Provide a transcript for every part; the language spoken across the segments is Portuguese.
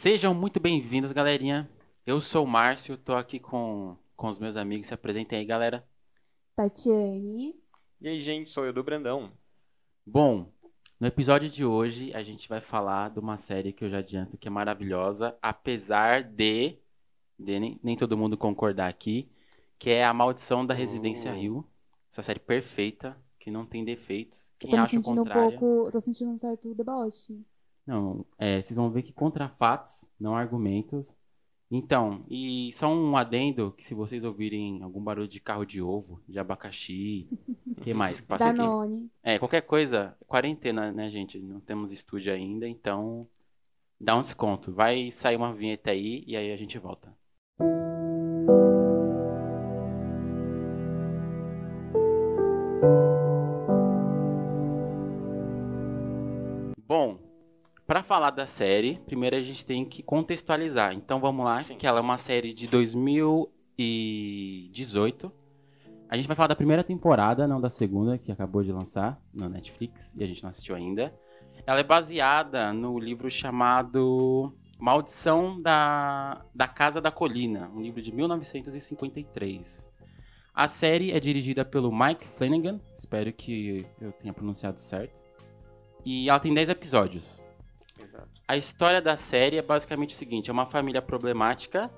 Sejam muito bem-vindos, galerinha. Eu sou o Márcio, tô aqui com, com os meus amigos. Se apresentem aí, galera. Tatiane. E aí, gente, sou eu do Brandão. Bom, no episódio de hoje a gente vai falar de uma série que eu já adianto que é maravilhosa, apesar de, de nem, nem todo mundo concordar aqui, que é A Maldição da Residência Oh. Rio. Essa série perfeita, que não tem defeitos. Tô Quem me acha o sentindo um contrário... pouco. Tô sentindo um certo deboche. Não, é, vocês vão ver que contra fatos, não argumentos. Então, e só um adendo, que se vocês ouvirem algum barulho de carro de ovo, de abacaxi, o que mais que passa aqui? Danone. É, qualquer coisa, quarentena, né, gente? Não temos estúdio ainda, então dá um desconto. Vai sair uma vinheta aí e aí a gente volta. Bom, para falar da série, primeiro a gente tem que contextualizar. Então vamos lá, Sim. que ela é uma série de 2018. A gente vai falar da primeira temporada, não da segunda, que acabou de lançar no Netflix e a gente não assistiu ainda. Ela é baseada no livro chamado Maldição da, da Casa da Colina, um livro de 1953. A série é dirigida pelo Mike Flanagan, espero que eu tenha pronunciado certo. E ela tem 10 episódios. Exato. A história da série é basicamente o seguinte: é uma família problemática,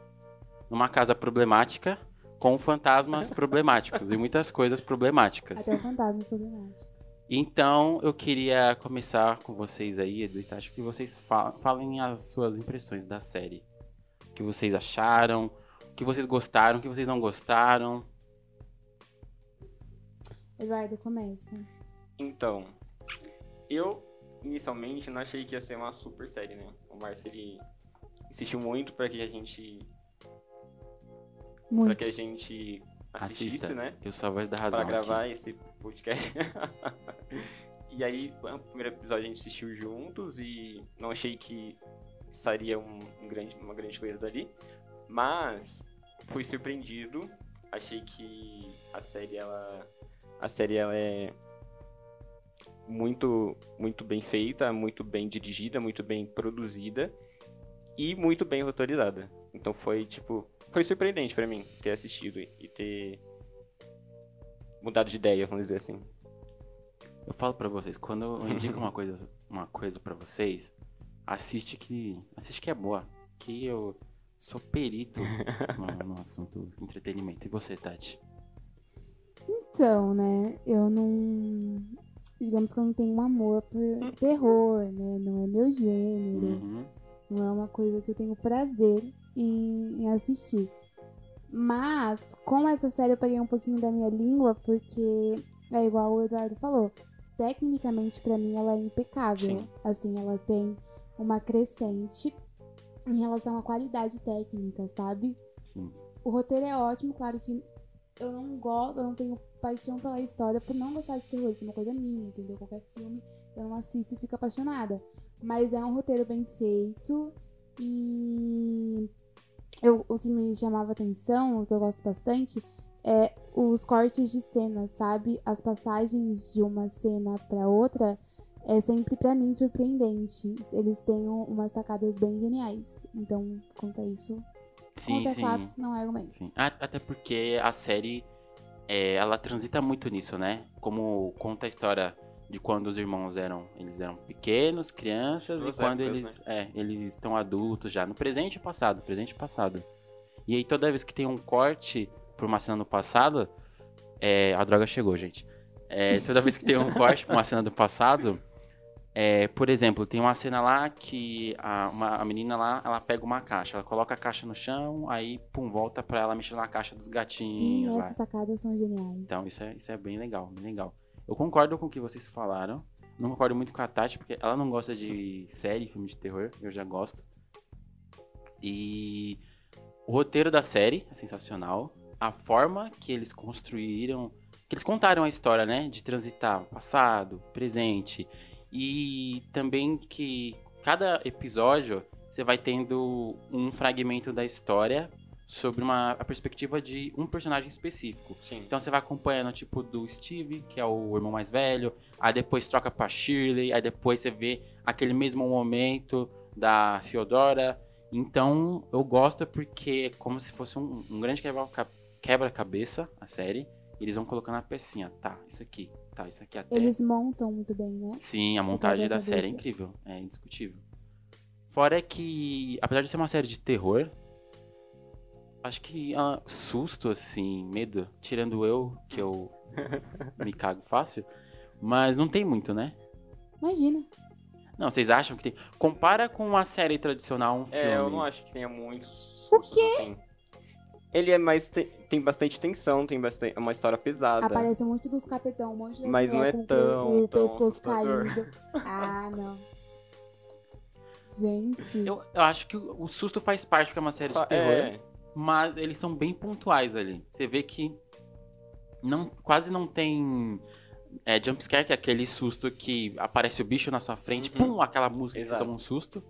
numa casa problemática, com fantasmas problemáticos e muitas coisas problemáticas. Até o fantasma problemático. Então, eu queria começar com vocês aí, Edu e Tati, que vocês fa- falem as suas impressões da série. O que vocês acharam, o que vocês gostaram, o que vocês não gostaram. Eduardo, começa. Então, eu inicialmente não achei que ia ser uma super série, né? O Márcio, ele insistiu muito pra que a gente, pra Muito. que a gente assistisse, Assista. né? Eu sou a voz da razão. Pra gravar aqui. esse podcast. e aí, o primeiro episódio a gente assistiu juntos e não achei que sairia um, um grande, uma grande coisa dali. Mas fui surpreendido. Achei que a série ela a série ela é muito muito bem feita, muito bem dirigida, muito bem produzida e muito bem roteirizada. Então foi tipo foi surpreendente pra mim ter assistido e ter mudado de ideia, vamos dizer assim. Eu falo pra vocês, quando eu indico uma coisa, uma coisa para vocês, assiste que assiste que é boa, que eu sou perito no, no assunto entretenimento. E você, Tati? Então, né? Eu não. Digamos que eu não tenho um amor por terror, né? Não é meu gênero. Uhum. Não é uma coisa que eu tenho prazer em, em assistir. Mas, com essa série, eu peguei um pouquinho da minha língua, porque é igual o Eduardo falou. Tecnicamente, pra mim, ela é impecável. Sim. Assim, ela tem uma crescente em relação à qualidade técnica, sabe? Sim. O roteiro é ótimo, claro que eu não gosto, eu não tenho paixão pela história por não gostar de terror. Isso é uma coisa minha, entendeu? Qualquer filme eu não assisto e fico apaixonada. Mas é um roteiro bem feito e eu, o que me chamava atenção, o que eu gosto bastante, é os cortes de cena, sabe? As passagens de uma cena pra outra é sempre pra mim surpreendente. Eles têm um- umas tacadas bem geniais. Então, quanto a isso, Sim, conta sim. fatos, não é argumentos. Sim. Até porque a série, é, ela transita muito nisso, né? Como conta a história de quando os irmãos eram, eles eram pequenos, crianças, Duas e quando épocas, eles, é, eles estão adultos já, no presente e passado, presente e passado. E aí toda vez que tem um corte pra uma cena do passado, é, a droga chegou, gente. É, toda vez que tem um corte pra uma cena do passado, é, por exemplo, tem uma cena lá que a, uma- a menina lá, ela pega uma caixa, ela coloca a caixa no chão, aí, pum, volta pra ela mexer na caixa dos Sim, gatinhos lá. essas sacadas são geniais. Então, isso é, isso é bem legal, bem legal. Eu concordo com o que vocês falaram. Não concordo muito com a Tati, porque ela não gosta de série, filme de terror. Eu já gosto. E o roteiro da série é sensacional. A forma que eles construíram, que eles contaram a história, né? De transitar passado, presente. E também que cada episódio você vai tendo um fragmento da história sobre uma, a perspectiva de um personagem específico. Sim. Então você vai acompanhando, tipo, do Steve, que é o irmão mais velho, aí depois troca pra Shirley, aí depois você vê aquele mesmo momento da Fiodora, Então, eu gosto porque é como se fosse um, um grande quebra- quebra-cabeça, a série. Eles vão colocando a pecinha. Tá, isso aqui. Tá, isso aqui até. Eles montam muito bem, né? Sim, a montagem da série é incrível. É indiscutível. Fora que, apesar de ser uma série de terror, acho que ah, susto, assim, medo, tirando eu, que eu me cago fácil, mas não tem muito, né? Imagina. Não, vocês acham que tem. Compara com uma série tradicional, um filme. É, eu não acho que tenha muitos Por sustos, assim. Ele é mais. te- tem bastante tensão, tem bastante. É uma história pesada. Aparece muito dos capetão, um monte de Mas não é tão- o tão pescoço assustador. caído. Ah, não. Gente. Eu, eu acho que o susto faz parte, porque é uma série de terror. é, mas eles são bem pontuais ali. Você vê que não, quase não tem é, jumpscare, que é aquele susto que aparece o bicho na sua frente, Uhum. pum, aquela música que Exato. você toma um susto.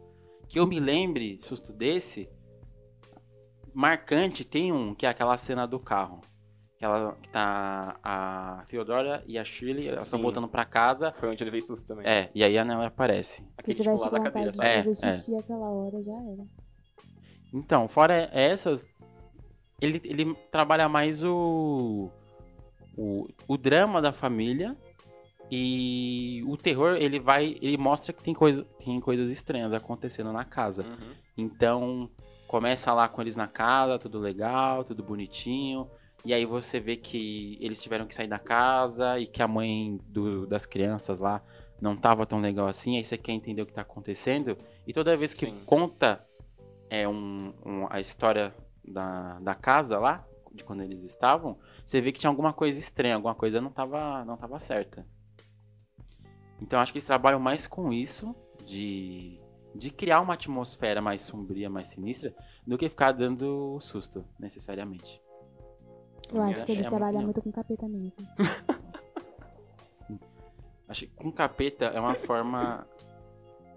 Que eu me lembre, susto desse, marcante, tem um, que é aquela cena do carro. Que, ela, que tá a Theodora e a Shirley, elas estão voltando pra casa. foi onde eu levei susto também. É, e aí a Nela aparece. Se Aquele tipo tivesse lá da cadeira, de sabe? É, fazer é. aquela hora, já era. Então, fora essas, ele, ele trabalha mais o, o, o drama da família e o terror, ele vai, ele mostra que tem, coisa, tem coisas estranhas acontecendo na casa. Uhum. Então, começa lá com eles na casa, tudo legal, tudo bonitinho. E aí você vê que eles tiveram que sair da casa e que a mãe do- das crianças lá não tava tão legal assim. Aí você quer entender o que tá acontecendo. E toda vez que Sim. conta é, um, um- a história da, da casa lá, de quando eles estavam, você vê que tinha alguma coisa estranha, alguma coisa não tava, não tava certa. Então acho que eles trabalham mais com isso, de, de criar uma atmosfera mais sombria, mais sinistra, do que ficar dando susto, necessariamente. Eu acho que é eles minha trabalham muito com capeta mesmo. Acho que com capeta é uma forma.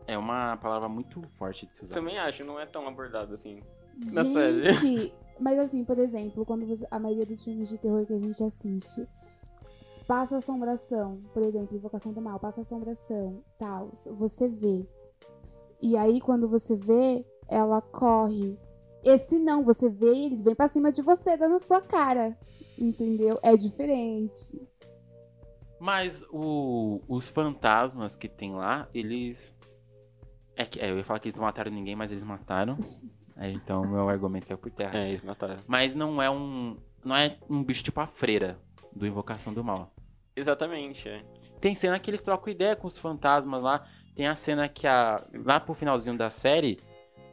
É uma palavra muito forte de se usar. Também acho, não é tão abordado assim. Na série. Gente, mas assim, por exemplo, quando você- a maioria dos filmes de terror que a gente assiste passa assombração, por exemplo, Invocação do Mal, passa assombração, tal, você vê. E aí quando você vê, ela corre. Esse não, você vê e ele vem pra cima de você, dando na sua cara. Entendeu? É diferente. Mas o- os fantasmas que tem lá, eles. É que, é, eu ia falar que eles não mataram ninguém, mas eles mataram. É, então o meu argumento é por terra. É, eles mataram. Mas não é um. Não é um bicho tipo a freira do Invocação do Mal. Exatamente, é. Tem cena que eles trocam ideia com os fantasmas lá. Tem a cena que a. Lá pro finalzinho da série,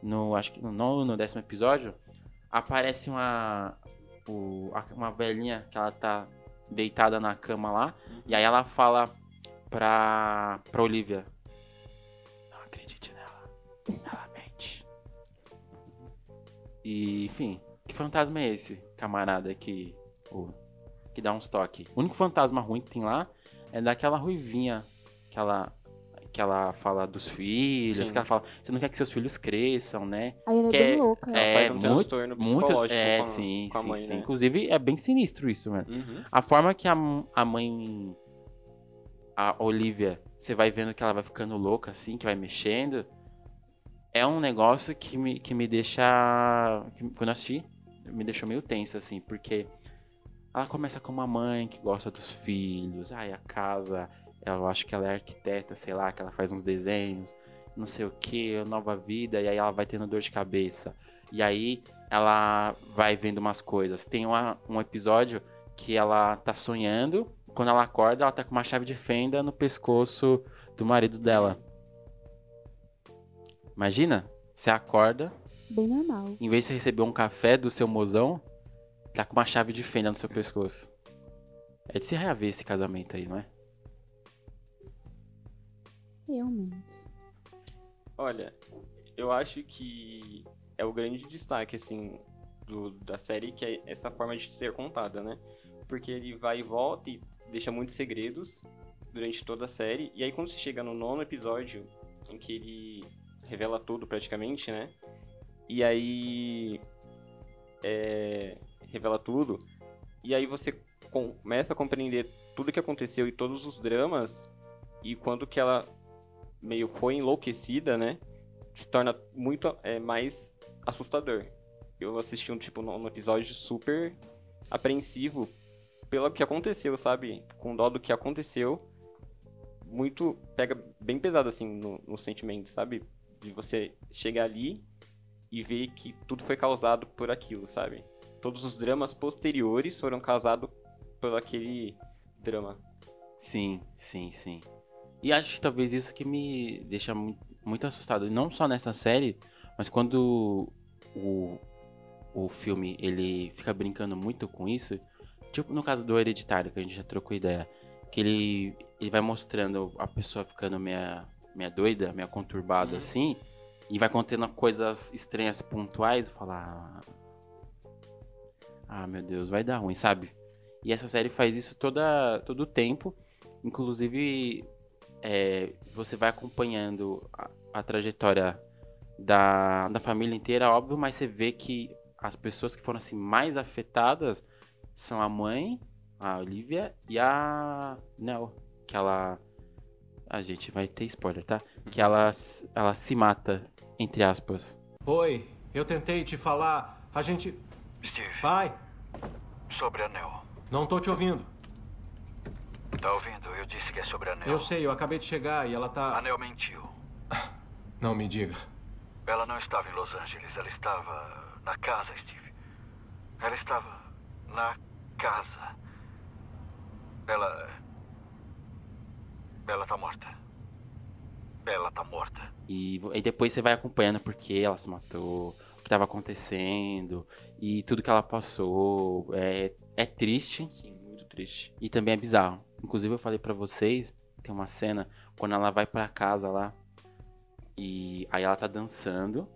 no. Acho que no nono, no décimo episódio, aparece uma. o- uma velhinha que ela tá deitada na cama lá. E aí ela fala pra. pra Olivia. Não acredite nela. Ela mente. E, enfim, que fantasma é esse, camarada, que. o- que dá uns toques? O único fantasma ruim que tem lá é daquela ruivinha que ela, que ela fala dos filhos, Sim. que ela fala, você não quer que seus filhos cresçam, né? Aí ela é bem é- louca. É, faz um muito, transtorno muito, psicológico é, com a- sim, com a sim, mãe, sim. né? Inclusive, é bem sinistro isso, mano. Uhum. A forma que a, a mãe, a Olivia, você vai vendo que ela vai ficando louca, assim, que vai mexendo, é um negócio que me, que me deixa, que, quando eu assisti, me deixou meio tensa, assim, porque ela começa com uma mãe que gosta dos filhos, ai, a casa, eu acho que ela é arquiteta, sei lá, que ela faz uns desenhos, não sei o que, nova vida, e aí ela vai tendo dor de cabeça. E aí ela vai vendo umas coisas. Tem uma- um episódio que ela tá sonhando, quando ela acorda, ela tá com uma chave de fenda no pescoço do marido dela. Imagina, você acorda, Bem normal. em vez de você receber um café do seu mozão, tá com uma chave de fenda no seu pescoço. É de se reaver esse casamento aí, não é? Realmente. Olha, eu acho que é o grande destaque, assim, do, da série, que é essa forma de ser contada, né? Porque ele vai e volta e deixa muitos segredos durante toda a série. E aí, quando você chega no nono episódio, em que ele revela tudo praticamente, né? E aí. É, revela tudo. E aí você começa a compreender tudo que aconteceu e todos os dramas. E quando que ela meio foi enlouquecida, né? Se torna muito é, mais assustador. Eu assisti um tipo um episódio super apreensivo pelo que aconteceu, sabe? Com dó do que aconteceu. Muito. Pega bem pesado, assim, no, no sentimento, sabe? De você chegar ali e ver que tudo foi causado por aquilo, sabe? Todos os dramas posteriores foram causados por aquele drama. Sim, sim, sim. E acho que talvez isso que me deixa mu- muito assustado. Não só nessa série, mas quando o, o filme ele fica brincando muito com isso. Tipo no caso do Hereditário, que a gente já trocou ideia. Que ele, ele vai mostrando a pessoa ficando meia, meia doida, meia conturbada Uhum. assim. E vai contendo coisas estranhas pontuais. E falar. Ah, meu Deus, vai dar ruim, sabe? E essa série faz isso toda, todo o tempo. Inclusive, é, você vai acompanhando a, a trajetória da, da família inteira, óbvio, mas você vê que as pessoas que foram assim mais afetadas são a mãe, a Olivia, e a Nell, que ela. A gente vai ter spoiler, tá? Que ela, s- ela se mata, entre aspas. Oi, eu tentei te falar. A gente. Steve, Pai, sobre anel. não tô te ouvindo. Tá ouvindo? Eu disse que é sobre anel. Eu sei, eu acabei de chegar e ela tá. Anel mentiu. Não me diga. Ela não estava em Los Angeles, ela estava na casa, Steve. Ela estava na casa. Ela. Ela tá morta. Ela tá morta. E, e depois você vai acompanhando porque ela se matou, o que estava acontecendo e tudo que ela passou. É, é triste Sim, muito triste. e também é bizarro. Inclusive eu falei pra vocês, tem uma cena quando ela vai pra casa lá e aí ela tá dançando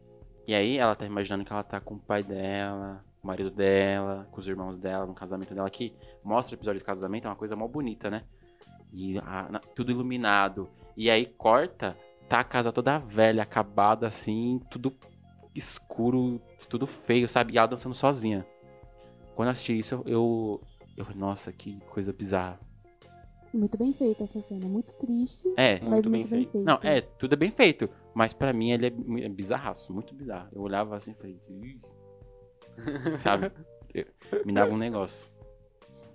e aí ela tá imaginando que ela tá com o pai dela, o marido dela, com os irmãos dela, no casamento dela que mostra o episódio de casamento, é uma coisa mó bonita, né? E a- na- tudo iluminado. E aí corta, tá a casa toda velha, acabada assim, tudo escuro, tudo feio, sabe? E ela dançando sozinha. Quando eu assisti isso, eu. Eu falei, nossa, que coisa bizarra. Muito bem feita essa cena. Muito triste, É, mas Muito muito bem bem, feita. não, é, tudo é bem feito. Mas pra mim ele é é bizarraço, muito bizarro. Eu olhava assim e falei. Sabe? Eu- me dava um negócio.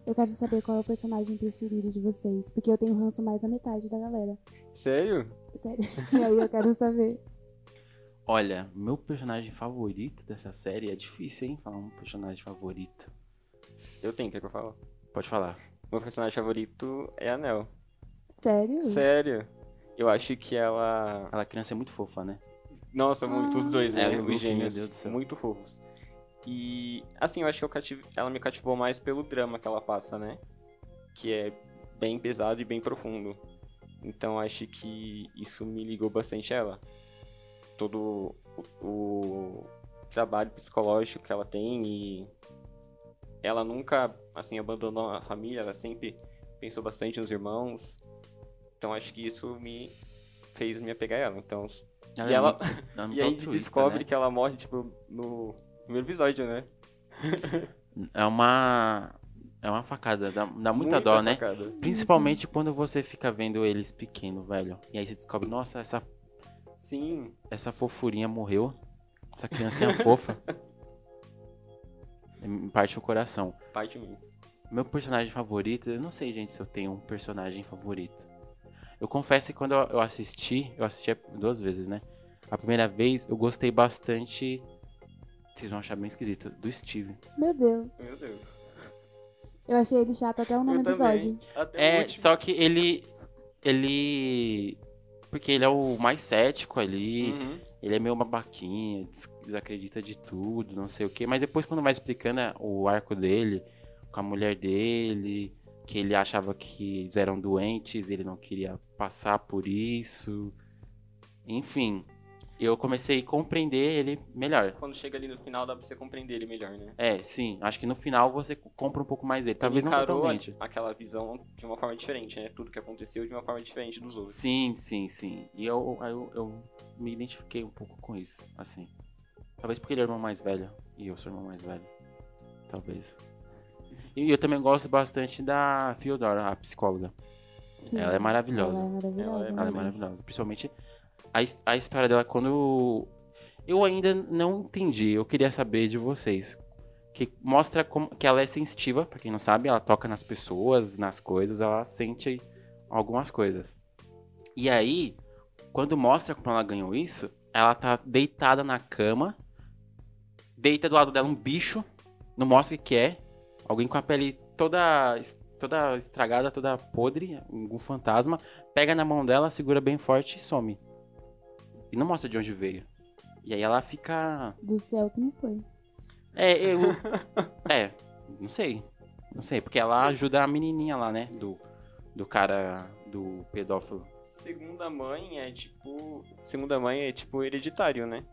Eu quero saber qual é o personagem preferido de vocês. Porque eu tenho ranço mais da metade da galera. Sério? Sério. E aí eu quero saber. Olha, meu personagem favorito dessa série é difícil, hein? Falar um personagem favorito. Eu tenho, quer que eu falo? Pode falar. Meu personagem favorito é a Nel. Sério? Sério? Eu acho que ela. Aquela criança é muito fofa, né? Nossa, muito, os dois, É, né? o os gêmeos. meu Deus do céu. Muito fofos. E, assim, eu acho que eu cativ- ela me cativou mais pelo drama que ela passa, né? Que é bem pesado e bem profundo. Então, acho que isso me ligou bastante a ela. Todo o, o trabalho psicológico que ela tem e ela nunca, assim, abandonou a família, ela sempre pensou bastante nos irmãos. Então, acho que isso me fez me apegar a ela. Então, Ela E é ela- muito- é e aí altruísta, descobre né? que ela morre, tipo, no primeiro episódio, né? É uma. É uma facada, dá, dá muita, dó, né? facada. Principalmente quando você fica vendo eles pequenos, velho. E aí você descobre, nossa, essa, Sim, essa fofurinha morreu. Essa criancinha fofa. Me parte o coração. parte de mim. Meu personagem favorito, eu não sei, gente, se eu tenho um personagem favorito. Eu confesso que quando eu assisti, eu assisti duas vezes, né? A primeira vez eu gostei bastante. Vocês vão achar bem esquisito, do Steve. Meu Deus. Meu Deus. Eu achei ele chato até o nono episódio. É, só que ele. Ele. Porque ele é o mais cético ali. Uhum. Ele é meio babaquinha, des- desacredita de tudo, não sei o quê. Mas depois, quando vai explicando é, o arco dele, com a mulher dele, que ele achava que eles eram doentes, ele não queria passar por isso. Enfim, eu comecei a compreender ele melhor. Quando chega ali no final, dá pra você compreender ele melhor, né? É, sim, acho que no final você compra um pouco mais ele. Talvez ele não totalmente. aquela visão de uma forma diferente, né? Tudo que aconteceu de uma forma diferente dos outros. Sim, sim, sim. E eu, eu, eu me identifiquei um pouco com isso, assim. Talvez porque ele é o irmão mais velho e eu sou o irmão mais velho. Talvez. E eu também gosto bastante da Theodora, a psicóloga. Sim. Ela é maravilhosa. Ela é maravilhosa. Ela é Ela é maravilhosa. Principalmente a, a história dela quando. Eu ainda não entendi. Eu queria saber de vocês. Que mostra como que ela é sensitiva, pra quem não sabe, ela toca nas pessoas, nas coisas, ela sente algumas coisas. E aí, quando mostra como ela ganhou isso, ela tá deitada na cama, deita do lado dela um bicho, não mostra o que é, alguém com a pele toda toda estragada, toda podre, algum fantasma, pega na mão dela, segura bem forte e some. E não mostra de onde veio. E aí ela fica. Do céu que não foi. É, eu. é, não sei. Não sei, porque ela ajuda a menininha lá, né? Do, do cara, do pedófilo. Segunda mãe é tipo. Segunda mãe é tipo hereditário, né?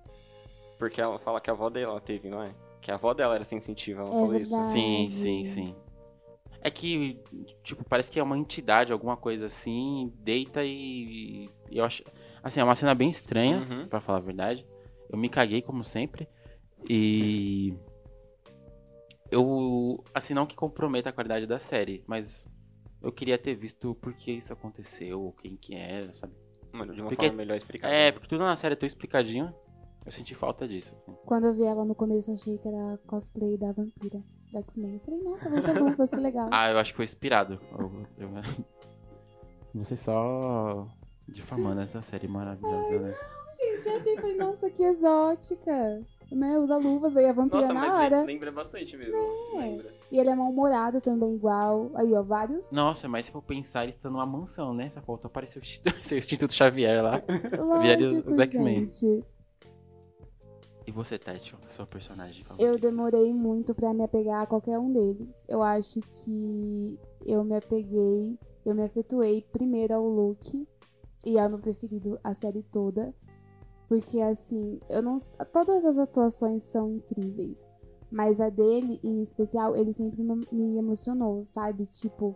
Porque ela fala que a avó dela teve, não é? Que a avó dela era sensitiva, ela É falou isso. verdade. Sim, sim, sim. É que, tipo, parece que é uma entidade, alguma coisa assim, deita e. e eu acho. Assim, é uma cena bem estranha, Uhum. pra falar a verdade. Eu me caguei, como sempre. E. Eu. Assim, não que comprometa a qualidade da série, mas eu queria ter visto por que isso aconteceu, quem que era, sabe? Mano, de uma Porque- forma melhor explicada. É, porque tudo na série é tão explicadinho. Eu senti falta disso. assim. Quando eu vi ela no começo, achei que era cosplay da vampira da X-Men. Eu falei, nossa, luta luvas, que legal. Ah, eu acho que foi inspirado. Eu, eu, você só difamando essa série maravilhosa, né? Gente, eu achei, falei, nossa, que exótica. Né, usa luvas, veio a vampira Nossa, na mas hora. lem- lembra bastante mesmo. Lembra. E ele é mal-humorado também, igual. Aí, ó, vários. Nossa, mas se for pensar, ele está numa mansão, né? Só faltou aparecer o Instituto, Xavier lá. Lógico, os X-Men. E você, Tati, a sua personagem favorita? Eu demorei muito pra me apegar a qualquer um deles. Eu acho que eu me apeguei, eu me afetuei primeiro ao Luke. E é o meu preferido a série toda. Porque assim, eu não. Todas as atuações são incríveis. Mas a dele, em especial, ele sempre me me emocionou, sabe? Tipo,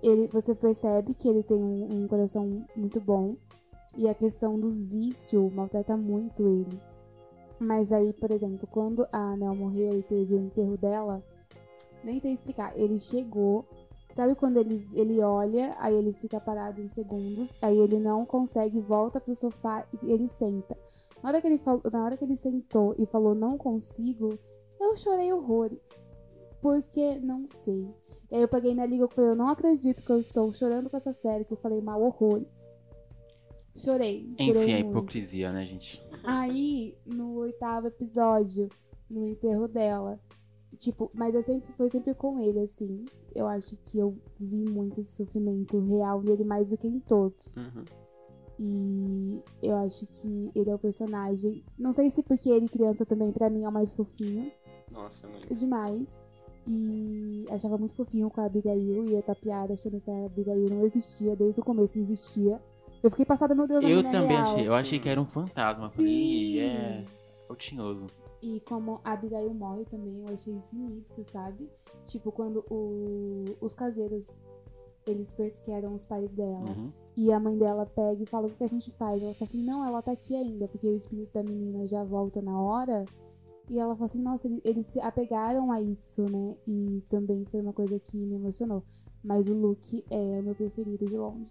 ele, você percebe que ele tem um, um coração muito bom. E a questão do vício maltrata muito ele. Mas aí, por exemplo, quando a Anel morreu e teve o enterro dela, nem sei explicar. Ele chegou, sabe quando ele, ele olha, aí ele fica parado em segundos, aí ele não consegue, volta pro sofá e ele senta. Na hora que ele, falou, na hora que ele sentou e falou não consigo, eu chorei horrores. Porque não sei. E aí eu peguei minha liga e falei, eu não acredito que eu estou chorando com essa série, que eu falei mal horrores. Chorei. chorei Enfim, a muito. hipocrisia, né, gente? Aí, no oitavo episódio, no enterro dela, tipo, mas eu sempre, foi sempre com ele, assim. Eu acho que eu vi muito esse sofrimento real dele mais do que em todos. Uhum. E eu acho que ele é o personagem. Não sei se porque ele criança também, pra mim, é o mais fofinho. Nossa, mano. Demais. E achava muito fofinho com a Abigail. E eu tapeada achando que a Abigail não existia. Desde o começo existia. Eu fiquei passada, meu Deus, Eu é também real. achei. Eu achei que era um fantasma. Falei, Sim. "Ih, é. É o tinhoso. E como a Abigail morre também, eu achei sinistro, sabe? Tipo, quando o- os caseiros, eles perseguiram os pais dela. Uhum. E a mãe dela pega e fala, o que a gente faz? Ela fala assim, não, ela tá aqui ainda, porque o espírito da menina já volta na hora. E ela fala assim, nossa, ele- eles se apegaram a isso, né? E também foi uma coisa que me emocionou. Mas o Luke é o meu preferido de longe.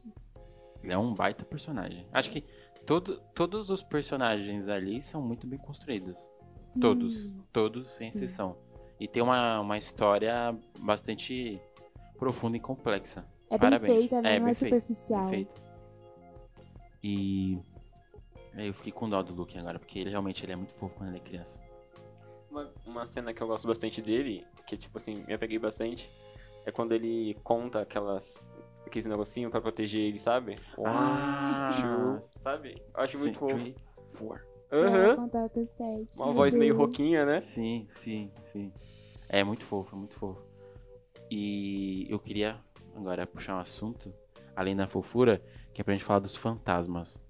Ele é um baita personagem. Acho que todo, todos os personagens ali são muito bem construídos. Sim. Todos. Todos, sem Sim. exceção. E tem uma, uma história bastante profunda e complexa. É bem Parabéns. feita, né? É, não é superficial. Perfeito. E. aí Eu fiquei com dó do Luke agora, porque ele realmente ele é muito fofo quando ele é criança. Uma, uma cena que eu gosto bastante dele, que tipo assim, me apeguei bastante, é quando ele conta aquelas. Aqueles negocinho pra proteger ele, sabe? Ah, Two, sabe? Eu acho muito fofo. three, four. Aham. sete. Uma voz meio roquinha, né? Sim, sim, sim. É muito fofo, é muito fofo. E eu queria agora puxar um assunto, além da fofura, que é pra gente falar dos fantasmas.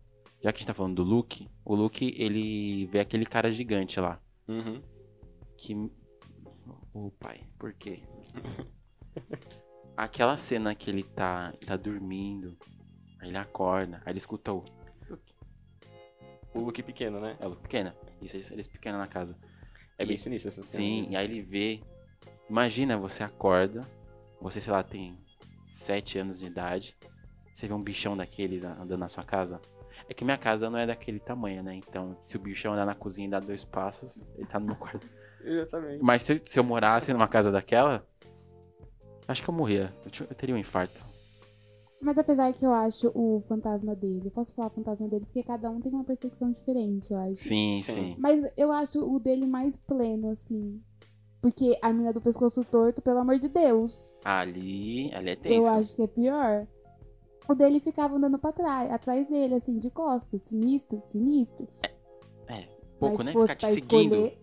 Já que a gente tá falando do Luke, o Luke, ele vê aquele cara gigante lá. Uhum. Que. O pai, por quê? Aquela cena que ele tá, tá dormindo, aí ele acorda, aí ele escuta o. O look pequeno, né? É o Luke pequena. Isso, eles, eles pequenos na casa. É bem E- sinistro essa cena. Sim, e aí ele vê. Imagina, você acorda, você, sei lá, tem 7 anos de idade, você vê um bichão daquele andando na sua casa. É que minha casa não é daquele tamanho, né? Então, se o bicho andar na cozinha e dar dois passos, ele tá no meu quarto. Exatamente. Mas se, eu- se eu morasse numa casa daquela, acho que eu morria. Eu, teria um infarto. Mas apesar que eu acho o fantasma dele, eu posso falar fantasma dele, porque cada um tem uma percepção diferente, eu acho. Sim, Sim. Mas eu acho o dele mais pleno, assim. Porque a mina do pescoço torto, pelo amor de Deus. Ali, ali é tenso. Eu acho que é pior. O dele ficava andando pra trás, atrás dele, assim, de costas. Sinistro, sinistro. Pouco, Mas né? Ficar te seguindo. escolher.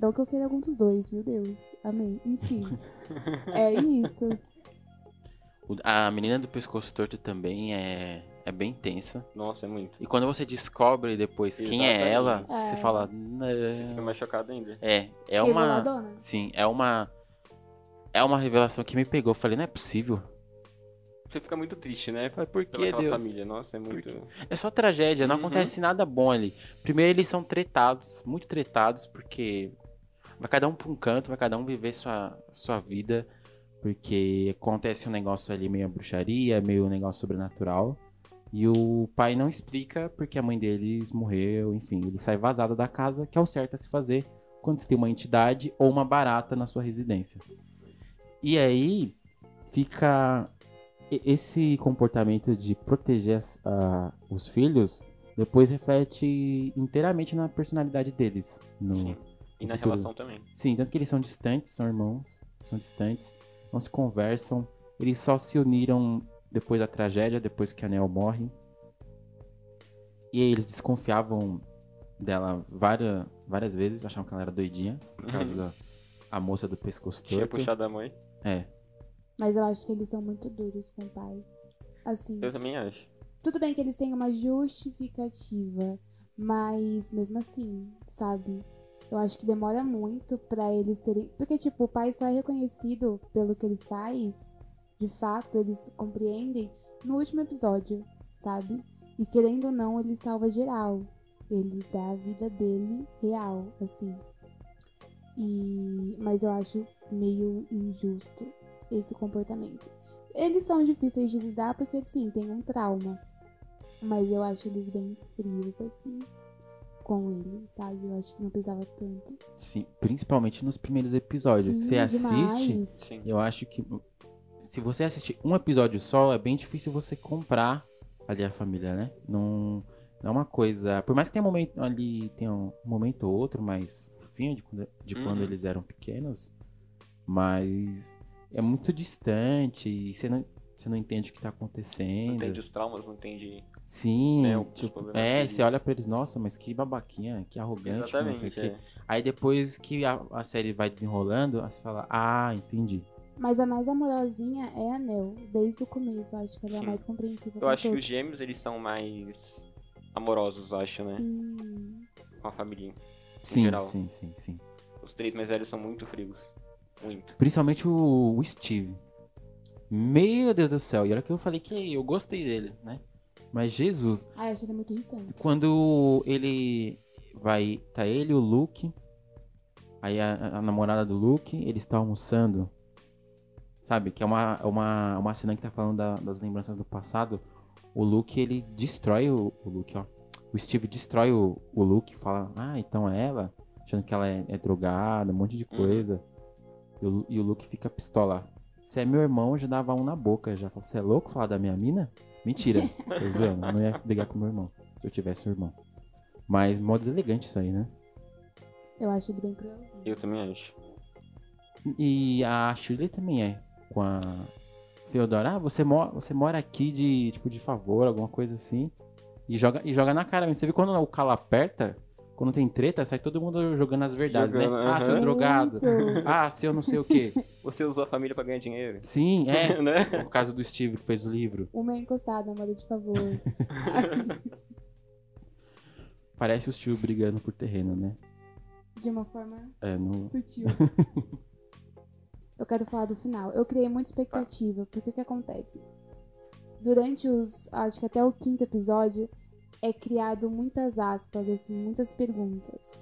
Não que eu queira algum dos dois, meu Deus. Amém. Enfim. é isso. A menina do pescoço torto também é, é bem tensa. Nossa, é muito. E quando você descobre depois quem é ela, Exatamente. você É. fala. Você fica mais chocado ainda. É, é uma. Reveladona. Sim, é uma. É uma revelação que me pegou. Eu falei, não é possível. Você fica muito triste, né? Falei, por que, Deus? família. Nossa, é muito. É só tragédia, não Uhum. acontece nada bom ali. Primeiro, eles são tretados, muito tretados, porque vai cada um pra um canto, vai cada um viver sua, sua vida, porque acontece um negócio ali meio bruxaria, meio negócio sobrenatural. E o pai não explica porque a mãe deles morreu, enfim, ele sai vazado da casa, que é o certo a se fazer quando você tem uma entidade ou uma barata na sua residência. E aí fica esse comportamento de proteger as- a- os filhos depois reflete inteiramente na personalidade deles. No... Sim. E na futuro. relação também. Sim, tanto que eles são distantes, são irmãos, são distantes, não se conversam, eles só se uniram depois da tragédia, depois que a Nel morre. E aí eles desconfiavam dela várias, várias vezes, achavam que ela era doidinha, por causa da a moça do pescoço Tinha torto. puxado a mãe. É, Mas eu acho que eles são muito duros com o pai. Assim. Eu também acho. Tudo bem que eles têm uma justificativa, mas mesmo assim, sabe? Eu acho que demora muito pra eles terem. Porque, tipo, o pai só é reconhecido pelo que ele faz, de fato, eles compreendem no último episódio, sabe? E querendo ou não, ele salva geral. Ele dá a vida dele real, assim. E... Mas eu acho meio injusto esse comportamento. Eles são difíceis de lidar porque, sim, tem um trauma. Mas eu acho eles bem frios, assim, com ele, sabe? Eu acho que não precisava tanto. sim, principalmente nos primeiros episódios. Sim, você assiste. Sim. eu acho que se você assistir um episódio só, é bem difícil você comprar ali a família, né? Não, não é uma coisa. Por mais que tenha um momento ali, tenha um momento ou outro mais fofinho de, quando- de quando Uhum. eles eram pequenos, mas é muito distante e você não, você não entende o que tá Não acontecendo. entende os traumas, não entende. Sim, né, tipo, é, você olha pra eles, nossa, mas que babaquinha, que arrogante, não sei o quê. É. Aí depois que a, a série vai desenrolando, você fala, ah, entendi. Mas a mais amorosinha é a Nel, desde o começo. Eu acho que ela é a Sim. mais compreensiva Eu acho que os todos. gêmeos, eles são mais amorosos, acho, né? Hum, Com a família. Sim, geral. sim, sim, sim. Os três mais velhos são muito frios. Muito. Principalmente o, o Steve. Meu Deus do céu. E olha que eu falei que eu gostei dele, né? Mas Jesus, acho ele muito irritante. quando ele vai. Tá ele, o Luke. Aí a, a namorada do Luke, eles estão almoçando. Sabe? Que é uma, uma, uma cena que tá falando da- das lembranças do passado. O Luke, ele destrói o, o Luke, ó. O Steve destrói o, o Luke, fala, ah, então é ela, achando que ela é, é drogada, um monte de Uhum. coisa. E, o, e o Luke fica pistola. Se é meu irmão, eu já dava um na boca. Já fala, você é louco falar da minha mina? Mentira. Eu não ia brigar com meu irmão. Se eu tivesse um irmão. Mas mó deselegante isso aí, né? Eu acho ele bem cruelzinho. Eu também acho. E a Shirley também é. Com a Theodora. Ah, você, mo você mora aqui de, tipo, de favor, alguma coisa assim. E joga, e joga na cara. mesmo. Você vê quando o calo aperta, quando tem treta, sai todo mundo jogando as verdades, Jogando, né? Ah, seu drogado. Ah, seu não sei o quê. Você usou a família pra ganhar dinheiro? Sim, é. né? Por causa do Steve que fez o livro. Uma é encostada, moda de favor. Parece o Steve brigando por terreno, né? de uma forma É, no... sutil. Eu quero falar do final. Eu criei muita expectativa, porque o que acontece? Durante os. Acho que até o quinto episódio é criado muitas aspas, assim, muitas perguntas.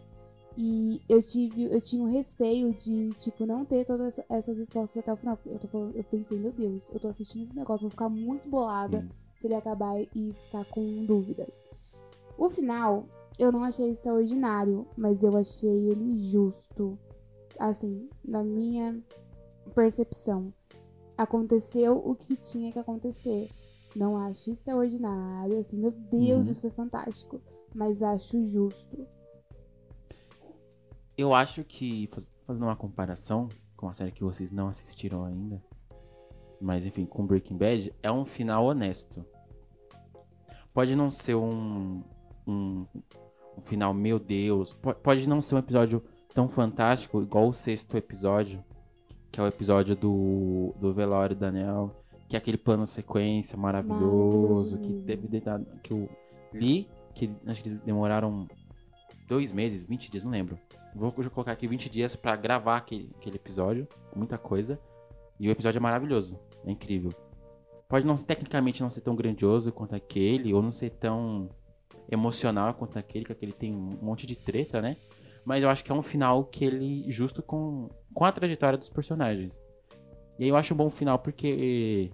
E eu tive. Eu tinha um receio de, tipo, não ter todas essas respostas até o final. Eu, tô falando, eu pensei, meu Deus, eu tô assistindo esse negócio, vou ficar muito bolada Sim. se ele acabar e ficar com dúvidas. O final, eu não achei extraordinário, mas eu achei ele justo. Assim, na minha percepção. Aconteceu o que tinha que acontecer. Não acho extraordinário, assim, meu Deus, Uhum. isso foi fantástico. Mas acho justo. Eu acho que, faz- fazendo uma comparação com a série que vocês não assistiram ainda, mas enfim, com Breaking Bad, é um final honesto. Pode não ser um, um, um final, meu Deus, po- pode não ser um episódio tão fantástico igual o sexto episódio, que é o episódio do, do velório da Daniel, que é aquele plano sequência maravilhoso, que deve ter dado, que eu li, que acho que eles demoraram dois meses, 20 dias, não lembro. Vou colocar aqui 20 dias pra gravar aquele, aquele episódio, muita coisa. E o episódio é maravilhoso, é incrível. Pode não tecnicamente não ser tão grandioso quanto aquele, ou não ser tão emocional quanto aquele, que aquele tem um monte de treta, né? Mas eu acho que é um final que ele justo com, com a trajetória dos personagens. E aí eu acho um bom final porque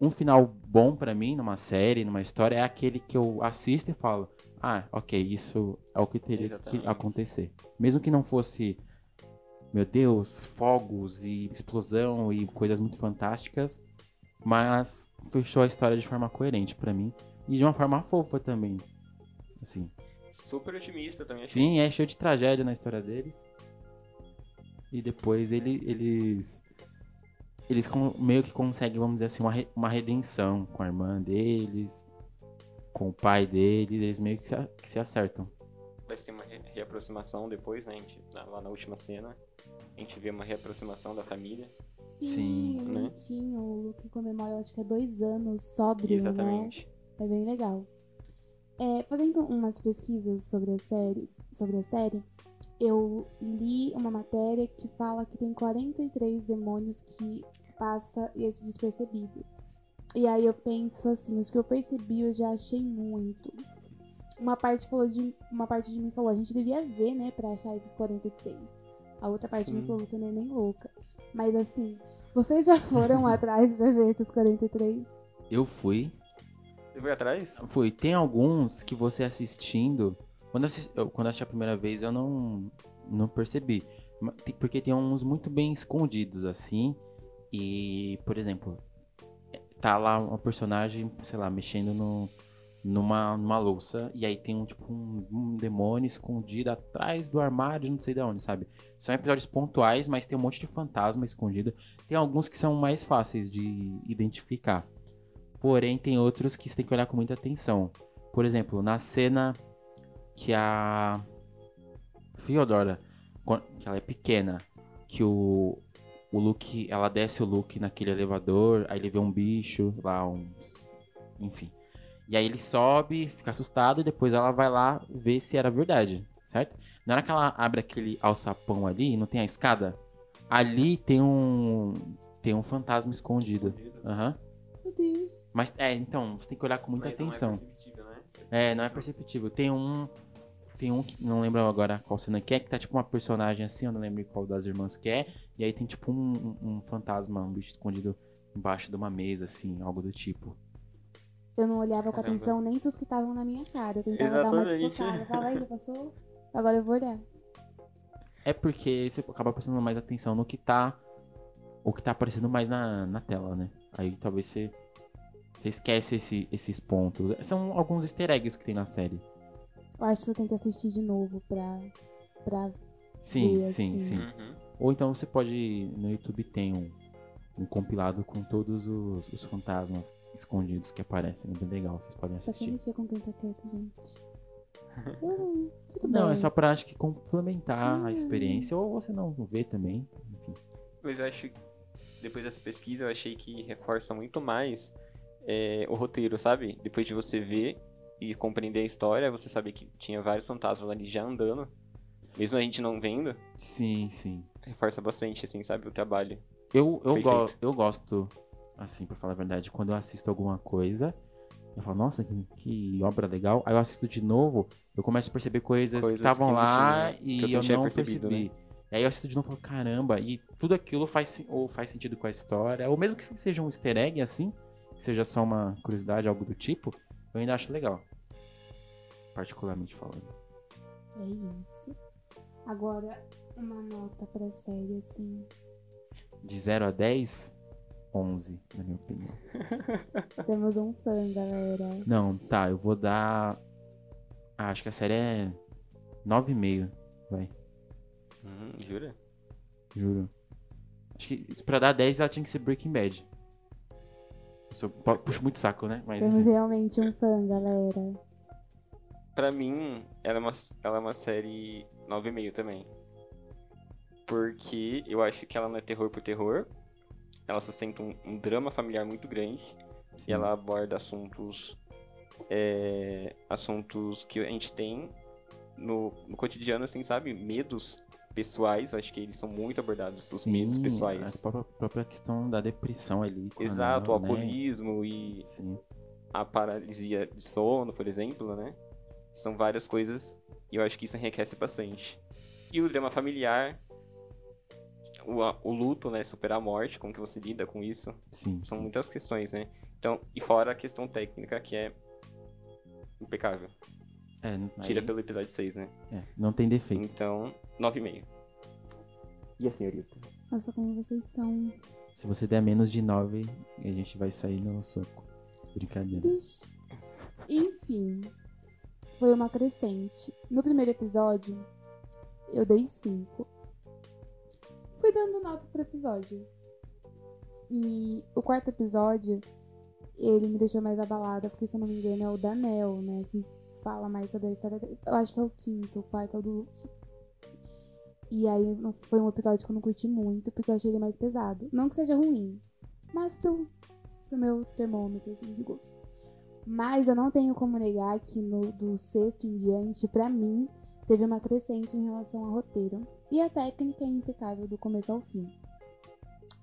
um final bom pra mim numa série, numa história é aquele que eu assisto e falo: "Ah, OK, isso é o que teria Exatamente. que acontecer". Mesmo que não fosse meu Deus, fogos e explosão e coisas muito fantásticas, mas fechou a história de forma coerente pra mim e de uma forma fofa também. Assim, Super otimista também. Sim, é cheio de tragédia na história deles. E depois ele, eles. Eles com- meio que conseguem, vamos dizer assim, uma, re- uma redenção com a irmã deles, com o pai deles, eles meio que se, a- que se acertam. Parece que tem uma re- reaproximação depois, né? A gente, lá na última cena. A gente vê uma reaproximação da família. Sim, é né? bonitinho. O Luke comemora, eu acho que é dois anos sóbrio, Exatamente. né? É bem legal. É, fazendo umas pesquisas sobre as séries, sobre a série, eu li uma matéria que fala que tem 43 demônios que passa esse despercebido. E aí eu penso assim, os que eu percebi eu já achei muito. Uma parte falou de uma parte de mim falou, a gente devia ver, né, pra achar esses 43. A outra parte de mim Sim. falou, você não é nem louca. Mas assim, vocês já foram atrás pra ver esses 43? Eu fui. Você foi atrás? Fui. Tem alguns que você assistindo. Quando eu assisti, eu- quando eu assisti a primeira vez, eu não, não percebi. Porque tem uns muito bem escondidos, assim. E, por exemplo, tá lá uma personagem, sei lá, mexendo no, numa, numa louça. E aí tem um tipo um, um demônio escondido atrás do armário, não sei de onde, sabe? São episódios pontuais, mas tem um monte de fantasma escondido. Tem alguns que são mais fáceis de identificar. Porém, tem outros que você tem que olhar com muita atenção. Por exemplo, na cena que a Fiodora, que ela é pequena, que o, o Luke, ela desce o Luke naquele elevador, aí ele vê um bicho lá, um, enfim. E aí ele sobe, fica assustado e depois ela vai lá ver se era verdade, certo? Na hora que ela abre aquele alçapão ali, não tem a escada? Ali tem um tem um fantasma escondido. Aham. Meu Deus. Mas é, então, você tem que olhar com muita Mas não é atenção. perceptível, né? É, não é perceptível. Tem um. Tem um que não lembro agora qual cena que é, que tá tipo uma personagem assim, eu não lembro qual das irmãs que é. E aí tem tipo um, um- um fantasma, um bicho escondido embaixo de uma mesa, assim, algo do tipo. Eu não olhava com Caramba. atenção nem pros que estavam na minha cara. Eu tentava dar uma Exatamente. desfocada. Fala aí, já passou? Agora eu vou olhar. É porque você acaba prestando mais atenção no que tá. O que tá aparecendo mais na, na tela, né? Aí talvez você. Você esquece esse- esses pontos. São alguns easter eggs que tem na série. Eu acho que eu tenho que assistir de novo pra. pra... Sim, Ver, sim, assim. sim. Uhum. Ou então você pode. No YouTube tem um, um compilado com todos os, os fantasmas escondidos que aparecem. É bem legal, vocês podem Só que assistir. mexer com quem tá quieto, gente. Hum, tudo bem. Não, é só pra acho que complementar a Hum. experiência, ou você não vê também. Enfim. Mas eu acho que depois dessa pesquisa eu achei que reforça muito mais é, o roteiro, sabe? Depois de você ver e compreender a história, você sabe que tinha vários fantasmas ali já andando. Mesmo a gente não vendo, Sim, sim. reforça bastante, assim, sabe? O trabalho. Eu, eu, go eu gosto, assim, pra falar a verdade, quando eu assisto alguma coisa, eu falo, nossa, que, que obra legal. Aí eu assisto de novo, eu começo a perceber coisas, Coisas que estavam lá tinha, e eu eu, não né? percebi. E aí eu assisto de novo e falo, caramba, e tudo aquilo faz, ou faz sentido com a história, ou mesmo que seja um easter egg, assim, seja só uma curiosidade, algo do tipo, eu ainda acho legal. Particularmente falando. É isso. Agora, uma nota pra série, assim. De 0 a 10, 11, na minha opinião. Temos um fã, galera. Não, tá, eu vou dar. Ah, acho que a série é 9,5, vai, Hum, jura? juro. Acho que pra dar 10 ela tinha que ser Breaking Bad. Eu puxo muito saco, né? Mas Temos enfim. realmente um fã, galera. Pra mim, ela é uma, ela é uma série 9,5 também. Porque eu acho que ela não é terror por terror. Ela sustenta um, um drama familiar muito grande. Sim. E ela aborda assuntos. é, assuntos que a gente tem no, no cotidiano, assim, sabe? Medos pessoais. Acho que eles são muito abordados, os medos Sim, pessoais. A própria, própria questão da depressão ali. Exato, o né? alcoolismo e Sim. a paralisia de sono, por exemplo, né? São várias coisas e eu acho que isso enriquece bastante. E o drama familiar, o, a- o luto, né? Superar a morte, como que você lida com isso? Sim. São sim. muitas questões, né? Então, e fora a questão técnica, que é impecável. É, Tira aí- pelo episódio 6, né? é, não tem defeito. Então, 9,5. E a senhorita? Nossa, como vocês são. Se você der menos de 9, a gente vai sair no soco. Brincadeira. Ixi. Enfim, foi uma crescente. No primeiro episódio, eu dei 5. Fui dando nota pro episódio. E o quarto episódio, ele me deixou mais abalada, porque se eu não me engano é o Danel, né? Que fala mais sobre a história dele. Eu acho que é o quinto, o quarto é o do Luke. E aí foi um episódio que eu não curti muito, porque eu achei ele mais pesado. Não que seja ruim, mas pro, pro meu termômetro, assim, de gosto. Mas eu não tenho como negar que no, do sexto em diante, pra mim, teve uma crescente em relação ao roteiro. E a técnica é impecável do começo ao fim.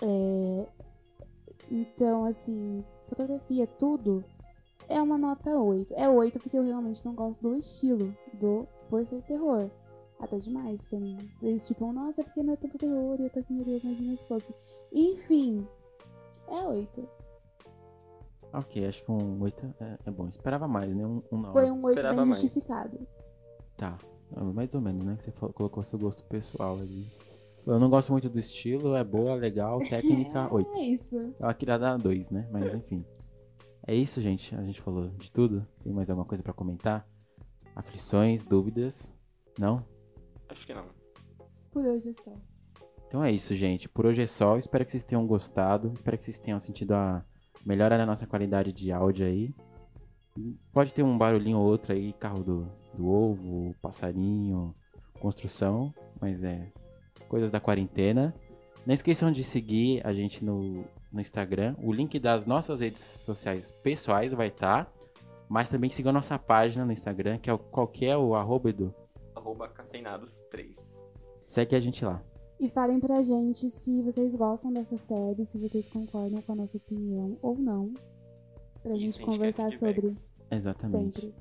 É, Então, assim, fotografia, tudo, é uma nota 8. É 8 porque eu realmente não gosto do estilo do por ser terror. Até demais pra mim. Eles tipo, nossa, porque não é tanto terror? E eu tô aqui, meu Deus, imagina se fosse. Enfim, é 8. Ok, acho que um 8 é, é bom. Esperava mais, né? Um, um 9. Foi um 8 Esperava bem mais. justificado. Tá. Ah, Mais ou menos, né? Que você falou- colocou seu gosto pessoal ali. Eu não gosto muito do estilo, é boa, legal, técnica, 8. É isso. Ela queria dar 2, né? Mas enfim. É isso, gente. A gente falou de tudo. Tem mais alguma coisa pra comentar? Aflições, dúvidas? Não? Acho que não. Por hoje é só. Então é isso, gente. Por hoje é só. Espero que vocês tenham gostado. Espero que vocês tenham sentido a melhora na nossa qualidade de áudio aí. Pode ter um barulhinho ou outro aí, carro do, do ovo, passarinho, construção, mas é coisas da quarentena. Não esqueçam de seguir a gente no, no Instagram. O link das nossas redes sociais pessoais vai estar. Mas também sigam a nossa página no Instagram, que é o, qual que é o arroba, Edu? Arroba cafeinados 3. Segue a gente lá. E falem pra gente se vocês gostam dessa série, se vocês concordam com a nossa opinião ou não. Pra Isso, gente gente conversar sobre. Exatamente. sempre.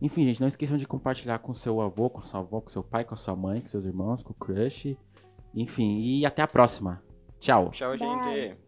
Enfim, gente, não esqueçam de compartilhar com seu avô, com sua avó, com seu pai, com a sua mãe, com seus irmãos, com o crush. Enfim, e até a próxima. Tchau. Tchau, Bye.